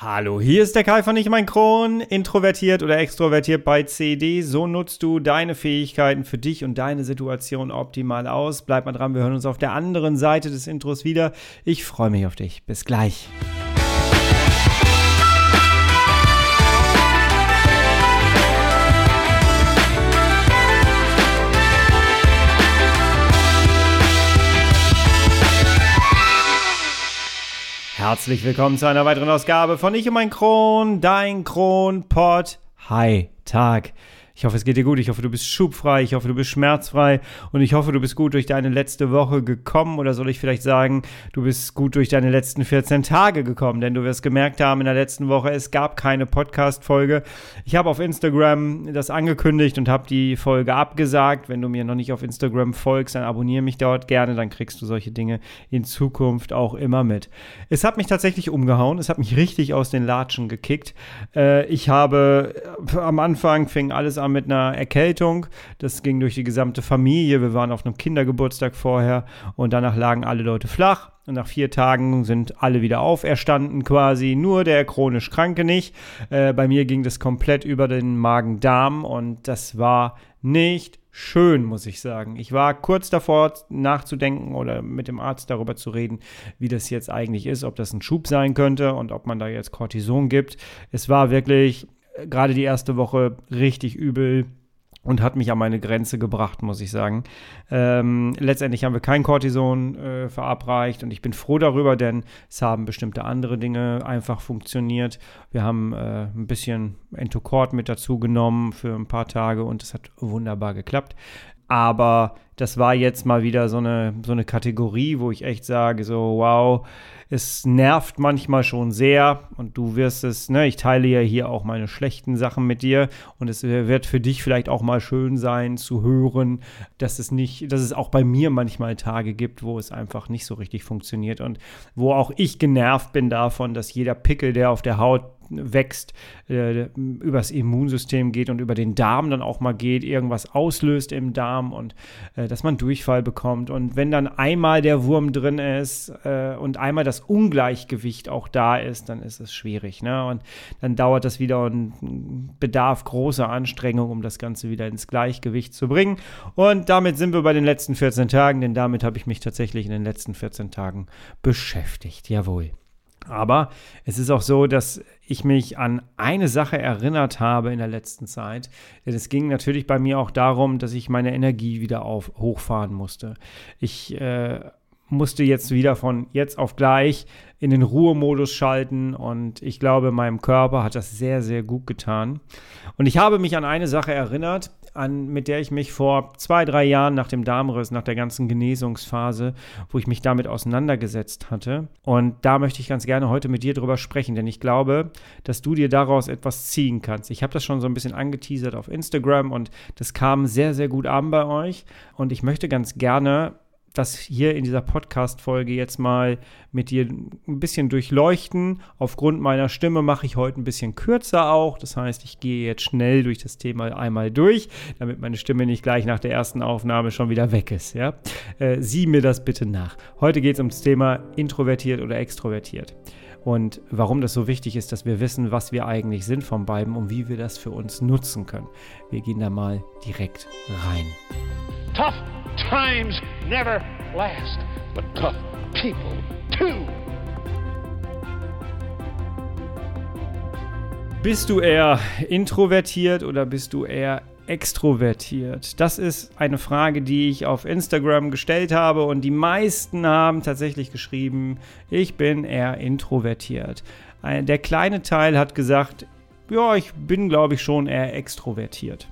Hallo, hier ist der Kai von Ich mein Kron, introvertiert oder extrovertiert bei CD. So nutzt du deine Fähigkeiten für dich und deine Situation optimal aus. Bleib mal dran, wir hören uns auf der anderen Seite des Intros wieder. Ich freue mich auf dich. Bis gleich. Herzlich willkommen zu einer weiteren Ausgabe von Ich und mein Kron, dein Kronpott. Hi, Tag. Ich hoffe, es geht dir gut. Ich hoffe, du bist schubfrei. Ich hoffe, du bist schmerzfrei. Und ich hoffe, du bist gut durch deine letzte Woche gekommen. Oder soll ich vielleicht sagen, du bist gut durch deine letzten 14 Tage gekommen. Denn du wirst gemerkt haben in der letzten Woche, es gab keine Podcast-Folge. Ich habe auf Instagram das angekündigt und habe die Folge abgesagt. Wenn du mir noch nicht auf Instagram folgst, dann abonniere mich dort gerne. Dann kriegst du solche Dinge in Zukunft auch immer mit. Es hat mich tatsächlich umgehauen. Es hat mich richtig aus den Latschen gekickt. Äh, ich habe äh, am Anfang fing alles an mit einer Erkältung. Das ging durch die gesamte Familie. Wir waren auf einem Kindergeburtstag vorher und danach lagen alle Leute flach. Und nach vier Tagen sind alle wieder auferstanden quasi, nur der chronisch Kranke nicht. Äh, bei mir ging das komplett über den Magen-Darm und das war nicht schön, muss ich sagen. Ich war kurz davor nachzudenken oder mit dem Arzt darüber zu reden, wie das jetzt eigentlich ist, ob das ein Schub sein könnte und ob man da jetzt Cortison gibt. Es war wirklich gerade die erste Woche richtig übel und hat mich an meine Grenze gebracht, muss ich sagen. Ähm, letztendlich haben wir kein Cortison äh, verabreicht und ich bin froh darüber, denn es haben bestimmte andere Dinge einfach funktioniert. Wir haben äh, ein bisschen Entocort mit dazu genommen für ein paar Tage und es hat wunderbar geklappt. Aber das war jetzt mal wieder so eine, so eine Kategorie, wo ich echt sage, so, wow, es nervt manchmal schon sehr und du wirst es, ne, ich teile ja hier auch meine schlechten Sachen mit dir und es wird für dich vielleicht auch mal schön sein zu hören, dass es nicht, dass es auch bei mir manchmal Tage gibt, wo es einfach nicht so richtig funktioniert und wo auch ich genervt bin davon, dass jeder Pickel, der auf der Haut wächst, äh, übers Immunsystem geht und über den Darm dann auch mal geht, irgendwas auslöst im Darm und äh, dass man Durchfall bekommt. Und wenn dann einmal der Wurm drin ist äh, und einmal das Ungleichgewicht auch da ist, dann ist es schwierig. Ne? Und dann dauert das wieder und bedarf großer Anstrengung, um das Ganze wieder ins Gleichgewicht zu bringen. Und damit sind wir bei den letzten 14 Tagen, denn damit habe ich mich tatsächlich in den letzten 14 Tagen beschäftigt. Jawohl. Aber es ist auch so, dass ich mich an eine Sache erinnert habe in der letzten Zeit. Denn es ging natürlich bei mir auch darum, dass ich meine Energie wieder auf, hochfahren musste. Ich äh, musste jetzt wieder von jetzt auf gleich in den Ruhemodus schalten und ich glaube, meinem Körper hat das sehr, sehr gut getan. Und ich habe mich an eine Sache erinnert, an, mit der ich mich vor zwei, drei Jahren nach dem Darmriss, nach der ganzen Genesungsphase, wo ich mich damit auseinandergesetzt hatte. Und da möchte ich ganz gerne heute mit dir drüber sprechen, denn ich glaube, dass du dir daraus etwas ziehen kannst. Ich habe das schon so ein bisschen angeteasert auf Instagram und das kam sehr, sehr gut an bei euch. Und ich möchte ganz gerne das hier in dieser Podcast-Folge jetzt mal mit dir ein bisschen durchleuchten. Aufgrund meiner Stimme mache ich heute ein bisschen kürzer auch. Das heißt, ich gehe jetzt schnell durch das Thema einmal durch, damit meine Stimme nicht gleich nach der ersten Aufnahme schon wieder weg ist. Ja? Äh, sieh mir das bitte nach. Heute geht es ums Thema introvertiert oder extrovertiert. Und warum das so wichtig ist, dass wir wissen, was wir eigentlich sind von beiden und wie wir das für uns nutzen können. Wir gehen da mal direkt rein. Tough times never last, but tough people too. Bist du eher introvertiert oder bist du eher extrovertiert? Das ist eine Frage, die ich auf Instagram gestellt habe und die meisten haben tatsächlich geschrieben, ich bin eher introvertiert. Der kleine Teil hat gesagt, ja, ich bin, glaube ich, schon eher extrovertiert.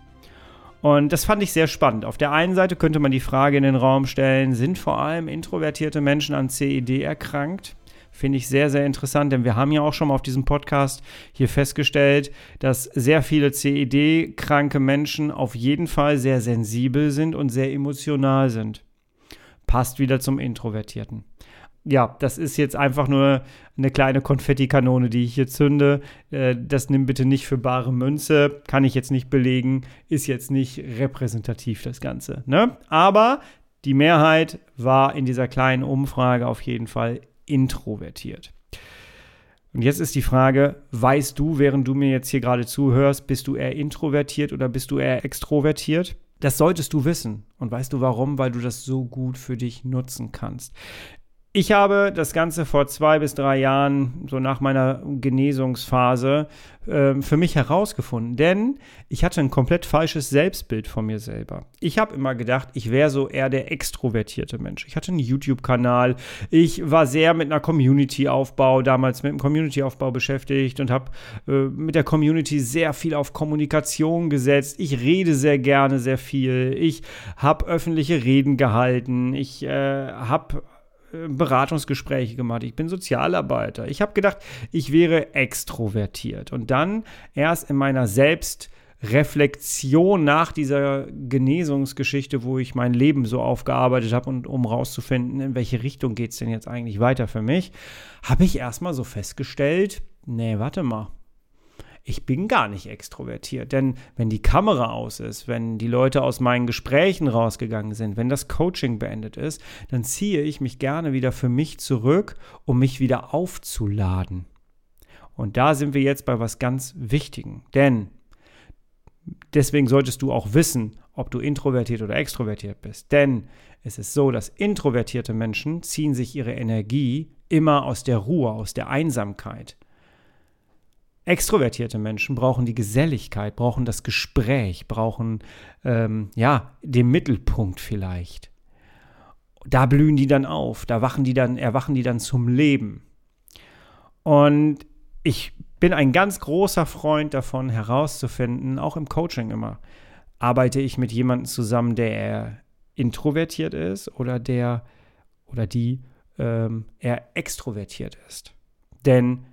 Und das fand ich sehr spannend. Auf der einen Seite könnte man die Frage in den Raum stellen, sind vor allem introvertierte Menschen an CED erkrankt? Finde ich sehr, sehr interessant, denn wir haben ja auch schon mal auf diesem Podcast hier festgestellt, dass sehr viele CED-kranke Menschen auf jeden Fall sehr sensibel sind und sehr emotional sind. Passt wieder zum Introvertierten ja, das ist jetzt einfach nur eine kleine Konfettikanone, die ich hier zünde. Äh, das nimm bitte nicht für bare Münze. Kann ich jetzt nicht belegen. Ist jetzt nicht repräsentativ, das Ganze. Ne? Aber die Mehrheit war in dieser kleinen Umfrage auf jeden Fall introvertiert. Und jetzt ist die Frage, weißt du, während du mir jetzt hier gerade zuhörst, bist du eher introvertiert oder bist du eher extrovertiert? Das solltest du wissen. Und weißt du warum? Weil du das so gut für dich nutzen kannst. Ich habe das Ganze vor zwei bis drei Jahren, so nach meiner Genesungsphase, äh, für mich herausgefunden. Denn ich hatte ein komplett falsches Selbstbild von mir selber. Ich habe immer gedacht, ich wäre so eher der extrovertierte Mensch. Ich hatte einen YouTube-Kanal. Ich war sehr mit einer Community-Aufbau, damals mit einem Community-Aufbau beschäftigt und habe äh, mit der Community sehr viel auf Kommunikation gesetzt. Ich rede sehr gerne sehr viel. Ich habe öffentliche Reden gehalten. Ich äh, habe Beratungsgespräche gemacht, ich bin Sozialarbeiter. Ich habe gedacht, ich wäre extrovertiert. Und dann erst in meiner Selbstreflexion nach dieser Genesungsgeschichte, wo ich mein Leben so aufgearbeitet habe und um rauszufinden, in welche Richtung geht es denn jetzt eigentlich weiter für mich, habe ich erstmal so festgestellt, nee, warte mal ich bin gar nicht extrovertiert. Denn wenn die Kamera aus ist, wenn die Leute aus meinen Gesprächen rausgegangen sind, wenn das Coaching beendet ist, dann ziehe ich mich gerne wieder für mich zurück, um mich wieder aufzuladen. Und da sind wir jetzt bei was ganz Wichtigen. Denn deswegen solltest du auch wissen, ob du introvertiert oder extrovertiert bist. Denn es ist so, dass introvertierte Menschen ziehen sich ihre Energie immer aus der Ruhe, aus der Einsamkeit. Extrovertierte Menschen brauchen die Geselligkeit, brauchen das Gespräch, brauchen ähm, ja den Mittelpunkt vielleicht. Da blühen die dann auf, da wachen die dann, erwachen die dann zum Leben. Und ich bin ein ganz großer Freund davon, herauszufinden, auch im Coaching immer, arbeite ich mit jemandem zusammen, der eher introvertiert ist oder der oder die ähm, eher extrovertiert ist. Denn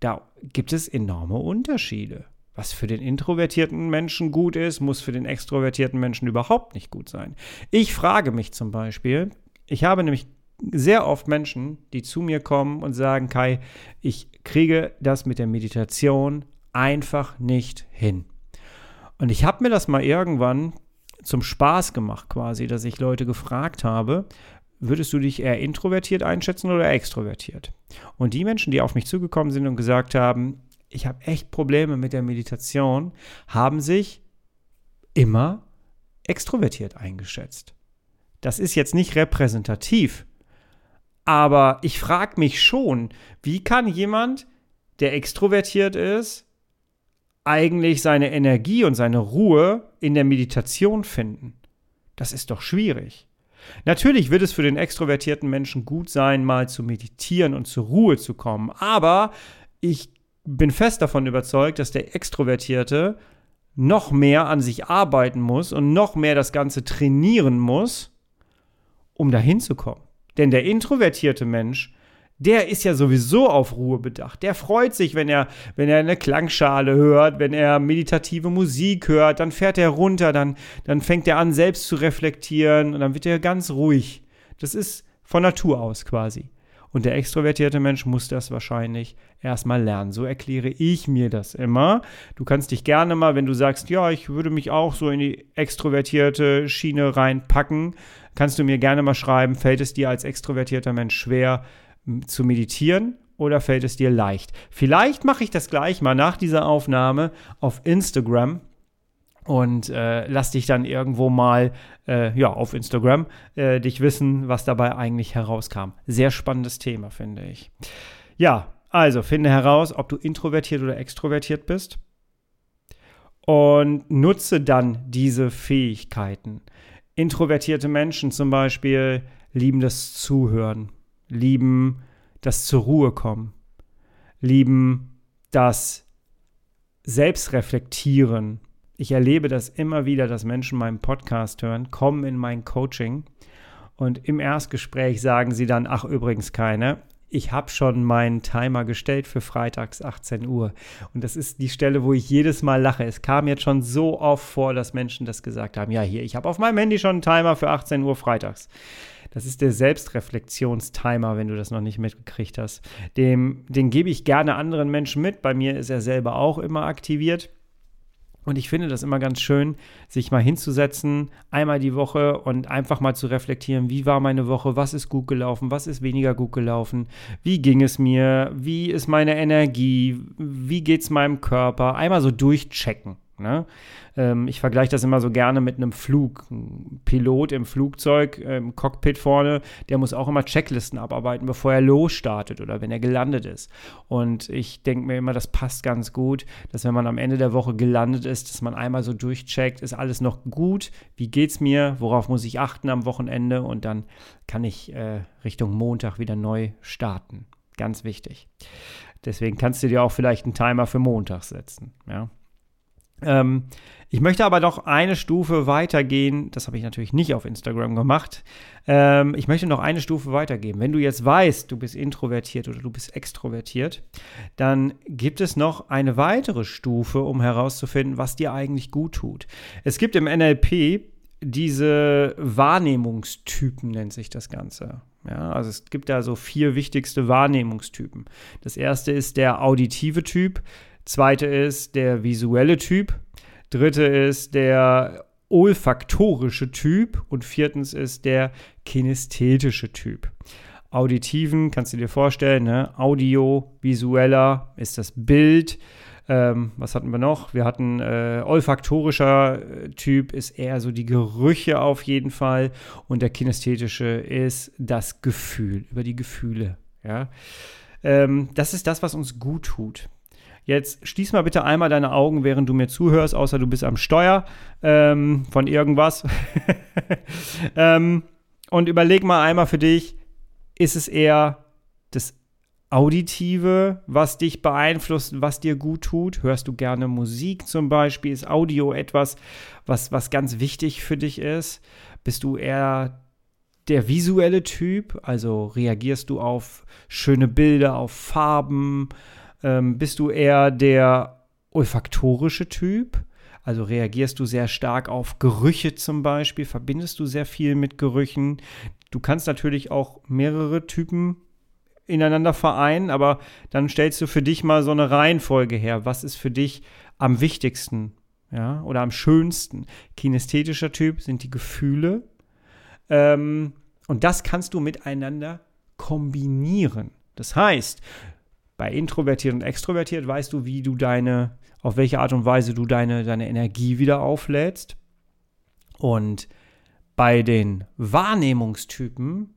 da gibt es enorme Unterschiede. Was für den introvertierten Menschen gut ist, muss für den extrovertierten Menschen überhaupt nicht gut sein. Ich frage mich zum Beispiel, ich habe nämlich sehr oft Menschen, die zu mir kommen und sagen, Kai, ich kriege das mit der Meditation einfach nicht hin. Und ich habe mir das mal irgendwann zum Spaß gemacht quasi, dass ich Leute gefragt habe, würdest du dich eher introvertiert einschätzen oder extrovertiert? Und die Menschen, die auf mich zugekommen sind und gesagt haben, ich habe echt Probleme mit der Meditation, haben sich immer extrovertiert eingeschätzt. Das ist jetzt nicht repräsentativ, aber ich frage mich schon, wie kann jemand, der extrovertiert ist, eigentlich seine Energie und seine Ruhe in der Meditation finden? Das ist doch schwierig. Natürlich wird es für den extrovertierten Menschen gut sein, mal zu meditieren und zur Ruhe zu kommen, aber ich bin fest davon überzeugt, dass der Extrovertierte noch mehr an sich arbeiten muss und noch mehr das Ganze trainieren muss, um dahin zu kommen. Denn der introvertierte Mensch der ist ja sowieso auf Ruhe bedacht. Der freut sich, wenn er, wenn er eine Klangschale hört, wenn er meditative Musik hört, dann fährt er runter, dann, dann fängt er an, selbst zu reflektieren und dann wird er ganz ruhig. Das ist von Natur aus quasi. Und der extrovertierte Mensch muss das wahrscheinlich erstmal lernen. So erkläre ich mir das immer. Du kannst dich gerne mal, wenn du sagst, ja, ich würde mich auch so in die extrovertierte Schiene reinpacken, kannst du mir gerne mal schreiben, fällt es dir als extrovertierter Mensch schwer, zu meditieren oder fällt es dir leicht? Vielleicht mache ich das gleich mal nach dieser Aufnahme auf Instagram und äh, lass dich dann irgendwo mal äh, ja auf Instagram äh, dich wissen, was dabei eigentlich herauskam. Sehr spannendes Thema finde ich. Ja, also finde heraus, ob du introvertiert oder extrovertiert bist und nutze dann diese Fähigkeiten. Introvertierte Menschen zum Beispiel lieben das Zuhören lieben das zur Ruhe kommen, lieben das Selbstreflektieren. Ich erlebe das immer wieder, dass Menschen meinen Podcast hören, kommen in mein Coaching und im Erstgespräch sagen sie dann, ach übrigens keine, ich habe schon meinen Timer gestellt für freitags 18 Uhr. Und das ist die Stelle, wo ich jedes Mal lache. Es kam jetzt schon so oft vor, dass Menschen das gesagt haben. Ja, hier, ich habe auf meinem Handy schon einen Timer für 18 Uhr freitags. Das ist der Selbstreflexionstimer, wenn du das noch nicht mitgekriegt hast. Dem, den gebe ich gerne anderen Menschen mit. Bei mir ist er selber auch immer aktiviert. Und ich finde das immer ganz schön, sich mal hinzusetzen, einmal die Woche und einfach mal zu reflektieren, wie war meine Woche, was ist gut gelaufen, was ist weniger gut gelaufen, wie ging es mir, wie ist meine Energie, wie geht es meinem Körper, einmal so durchchecken. Ne? Ähm, ich vergleiche das immer so gerne mit einem Flug. Ein Pilot im Flugzeug, äh, im Cockpit vorne, der muss auch immer Checklisten abarbeiten, bevor er losstartet oder wenn er gelandet ist. Und ich denke mir immer, das passt ganz gut, dass wenn man am Ende der Woche gelandet ist, dass man einmal so durchcheckt, ist alles noch gut, wie geht's mir, worauf muss ich achten am Wochenende und dann kann ich äh, Richtung Montag wieder neu starten. Ganz wichtig. Deswegen kannst du dir auch vielleicht einen Timer für Montag setzen. Ja. Ähm, ich möchte aber noch eine Stufe weitergehen. Das habe ich natürlich nicht auf Instagram gemacht. Ähm, ich möchte noch eine Stufe weitergehen. Wenn du jetzt weißt, du bist introvertiert oder du bist extrovertiert, dann gibt es noch eine weitere Stufe, um herauszufinden, was dir eigentlich gut tut. Es gibt im NLP diese Wahrnehmungstypen, nennt sich das Ganze. Ja, also es gibt da so vier wichtigste Wahrnehmungstypen. Das erste ist der auditive Typ. Zweite ist der visuelle Typ. Dritte ist der olfaktorische Typ. Und viertens ist der kinästhetische Typ. Auditiven kannst du dir vorstellen, ne? Audio, visueller ist das Bild. Ähm, was hatten wir noch? Wir hatten äh, olfaktorischer äh, Typ ist eher so die Gerüche auf jeden Fall und der kinästhetische ist das Gefühl, über die Gefühle. Ja, ähm, das ist das, was uns gut tut. Jetzt schließ mal bitte einmal deine Augen, während du mir zuhörst, außer du bist am Steuer ähm, von irgendwas. ähm, und überleg mal einmal für dich, ist es eher das Auditive, was dich beeinflusst, was dir gut tut? Hörst du gerne Musik zum Beispiel? Ist Audio etwas, was, was ganz wichtig für dich ist? Bist du eher der visuelle Typ? Also reagierst du auf schöne Bilder, auf Farben? Ähm, bist du eher der olfaktorische Typ? Also reagierst du sehr stark auf Gerüche zum Beispiel? Verbindest du sehr viel mit Gerüchen? Du kannst natürlich auch mehrere Typen ineinander vereinen, aber dann stellst du für dich mal so eine Reihenfolge her. Was ist für dich am wichtigsten? Ja, oder am schönsten. Kinästhetischer Typ sind die Gefühle. Ähm, und das kannst du miteinander kombinieren. Das heißt, bei introvertiert und extrovertiert weißt du, wie du deine, auf welche Art und Weise du deine, deine Energie wieder auflädst. Und bei den Wahrnehmungstypen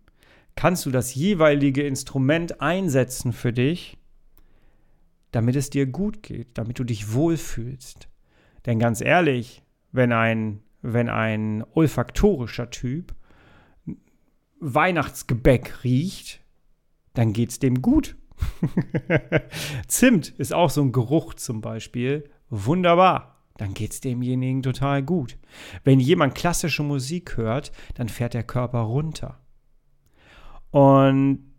kannst du das jeweilige Instrument einsetzen für dich, damit es dir gut geht, damit du dich wohlfühlst. Denn ganz ehrlich, wenn ein, wenn ein olfaktorischer Typ Weihnachtsgebäck riecht, dann geht es dem gut. Zimt ist auch so ein Geruch zum Beispiel. Wunderbar. Dann geht es demjenigen total gut. Wenn jemand klassische Musik hört, dann fährt der Körper runter. Und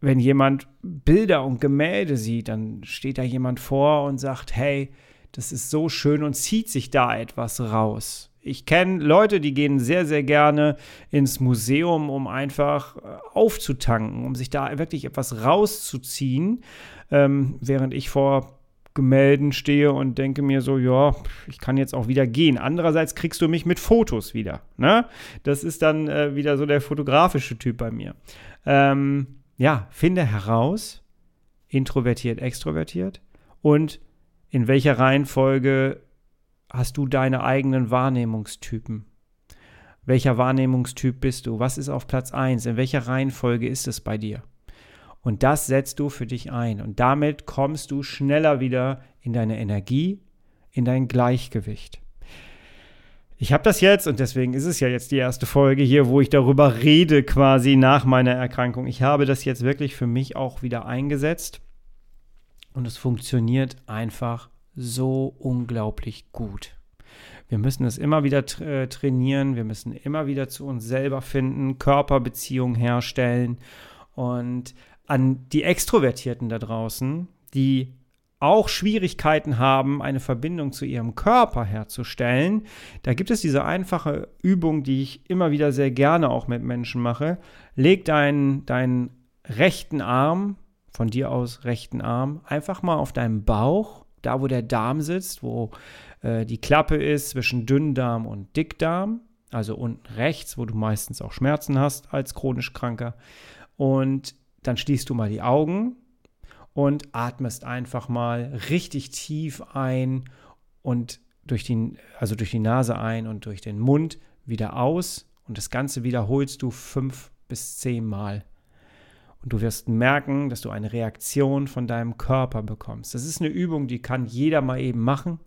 wenn jemand Bilder und Gemälde sieht, dann steht da jemand vor und sagt, hey, das ist so schön und zieht sich da etwas raus ich kenne Leute, die gehen sehr, sehr gerne ins Museum, um einfach äh, aufzutanken, um sich da wirklich etwas rauszuziehen, ähm, während ich vor Gemälden stehe und denke mir so, ja, ich kann jetzt auch wieder gehen. Andererseits kriegst du mich mit Fotos wieder. Ne? Das ist dann äh, wieder so der fotografische Typ bei mir. Ähm, ja, finde heraus, introvertiert, extrovertiert und in welcher Reihenfolge hast du deine eigenen Wahrnehmungstypen? Welcher Wahrnehmungstyp bist du? Was ist auf Platz 1? In welcher Reihenfolge ist es bei dir? Und das setzt du für dich ein. Und damit kommst du schneller wieder in deine Energie, in dein Gleichgewicht. Ich habe das jetzt, und deswegen ist es ja jetzt die erste Folge hier, wo ich darüber rede, quasi nach meiner Erkrankung. Ich habe das jetzt wirklich für mich auch wieder eingesetzt. Und es funktioniert einfach so unglaublich gut. Wir müssen es immer wieder tra äh, trainieren, wir müssen immer wieder zu uns selber finden, Körperbeziehungen herstellen und an die Extrovertierten da draußen, die auch Schwierigkeiten haben, eine Verbindung zu ihrem Körper herzustellen. Da gibt es diese einfache Übung, die ich immer wieder sehr gerne auch mit Menschen mache. Leg deinen, deinen rechten Arm, von dir aus rechten Arm, einfach mal auf deinen Bauch da, wo der Darm sitzt, wo äh, die Klappe ist zwischen Dünndarm und Dickdarm, also unten rechts, wo du meistens auch Schmerzen hast als chronisch Kranker. Und dann schließt du mal die Augen und atmest einfach mal richtig tief ein und durch die, also durch die Nase ein und durch den Mund wieder aus. Und das Ganze wiederholst du fünf bis zehn Mal. Und du wirst merken, dass du eine Reaktion von deinem Körper bekommst. Das ist eine Übung, die kann jeder mal eben machen.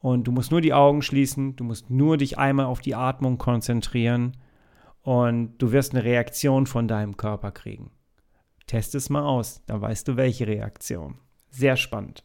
Und du musst nur die Augen schließen, du musst nur dich einmal auf die Atmung konzentrieren und du wirst eine Reaktion von deinem Körper kriegen. Test es mal aus, da weißt du welche Reaktion. Sehr spannend.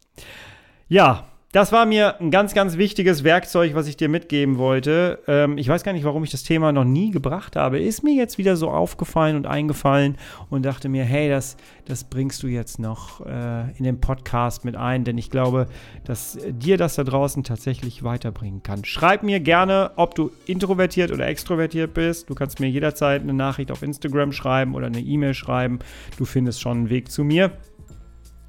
Ja, das war mir ein ganz, ganz wichtiges Werkzeug, was ich dir mitgeben wollte. Ähm, ich weiß gar nicht, warum ich das Thema noch nie gebracht habe. Ist mir jetzt wieder so aufgefallen und eingefallen und dachte mir, hey, das, das bringst du jetzt noch äh, in den Podcast mit ein, denn ich glaube, dass dir das da draußen tatsächlich weiterbringen kann. Schreib mir gerne, ob du introvertiert oder extrovertiert bist. Du kannst mir jederzeit eine Nachricht auf Instagram schreiben oder eine E-Mail schreiben. Du findest schon einen Weg zu mir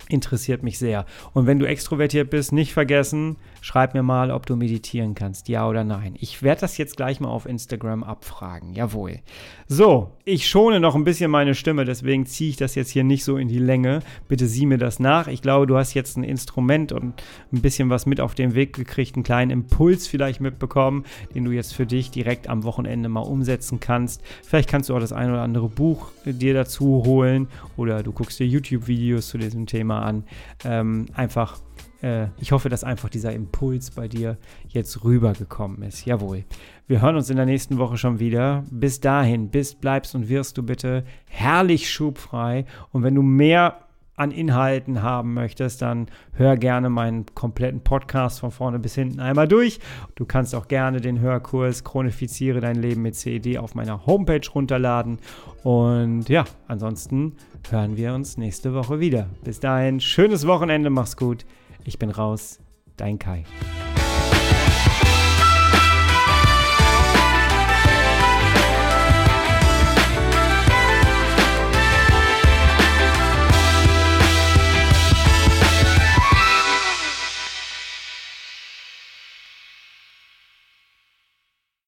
interessiert mich sehr. Und wenn du extrovertiert bist, nicht vergessen, schreib mir mal, ob du meditieren kannst, ja oder nein. Ich werde das jetzt gleich mal auf Instagram abfragen, jawohl. So, ich schone noch ein bisschen meine Stimme, deswegen ziehe ich das jetzt hier nicht so in die Länge. Bitte sieh mir das nach. Ich glaube, du hast jetzt ein Instrument und ein bisschen was mit auf den Weg gekriegt, einen kleinen Impuls vielleicht mitbekommen, den du jetzt für dich direkt am Wochenende mal umsetzen kannst. Vielleicht kannst du auch das ein oder andere Buch dir dazu holen oder du guckst dir YouTube-Videos zu diesem Thema an. Ähm, einfach, äh, ich hoffe, dass einfach dieser Impuls bei dir jetzt rübergekommen ist. Jawohl. Wir hören uns in der nächsten Woche schon wieder. Bis dahin, bist, bleibst und wirst du bitte herrlich schubfrei. Und wenn du mehr an Inhalten haben möchtest, dann hör gerne meinen kompletten Podcast von vorne bis hinten einmal durch. Du kannst auch gerne den Hörkurs Chronifiziere dein Leben mit CED auf meiner Homepage runterladen. Und ja, ansonsten hören wir uns nächste Woche wieder. Bis dahin, schönes Wochenende, mach's gut. Ich bin raus, dein Kai.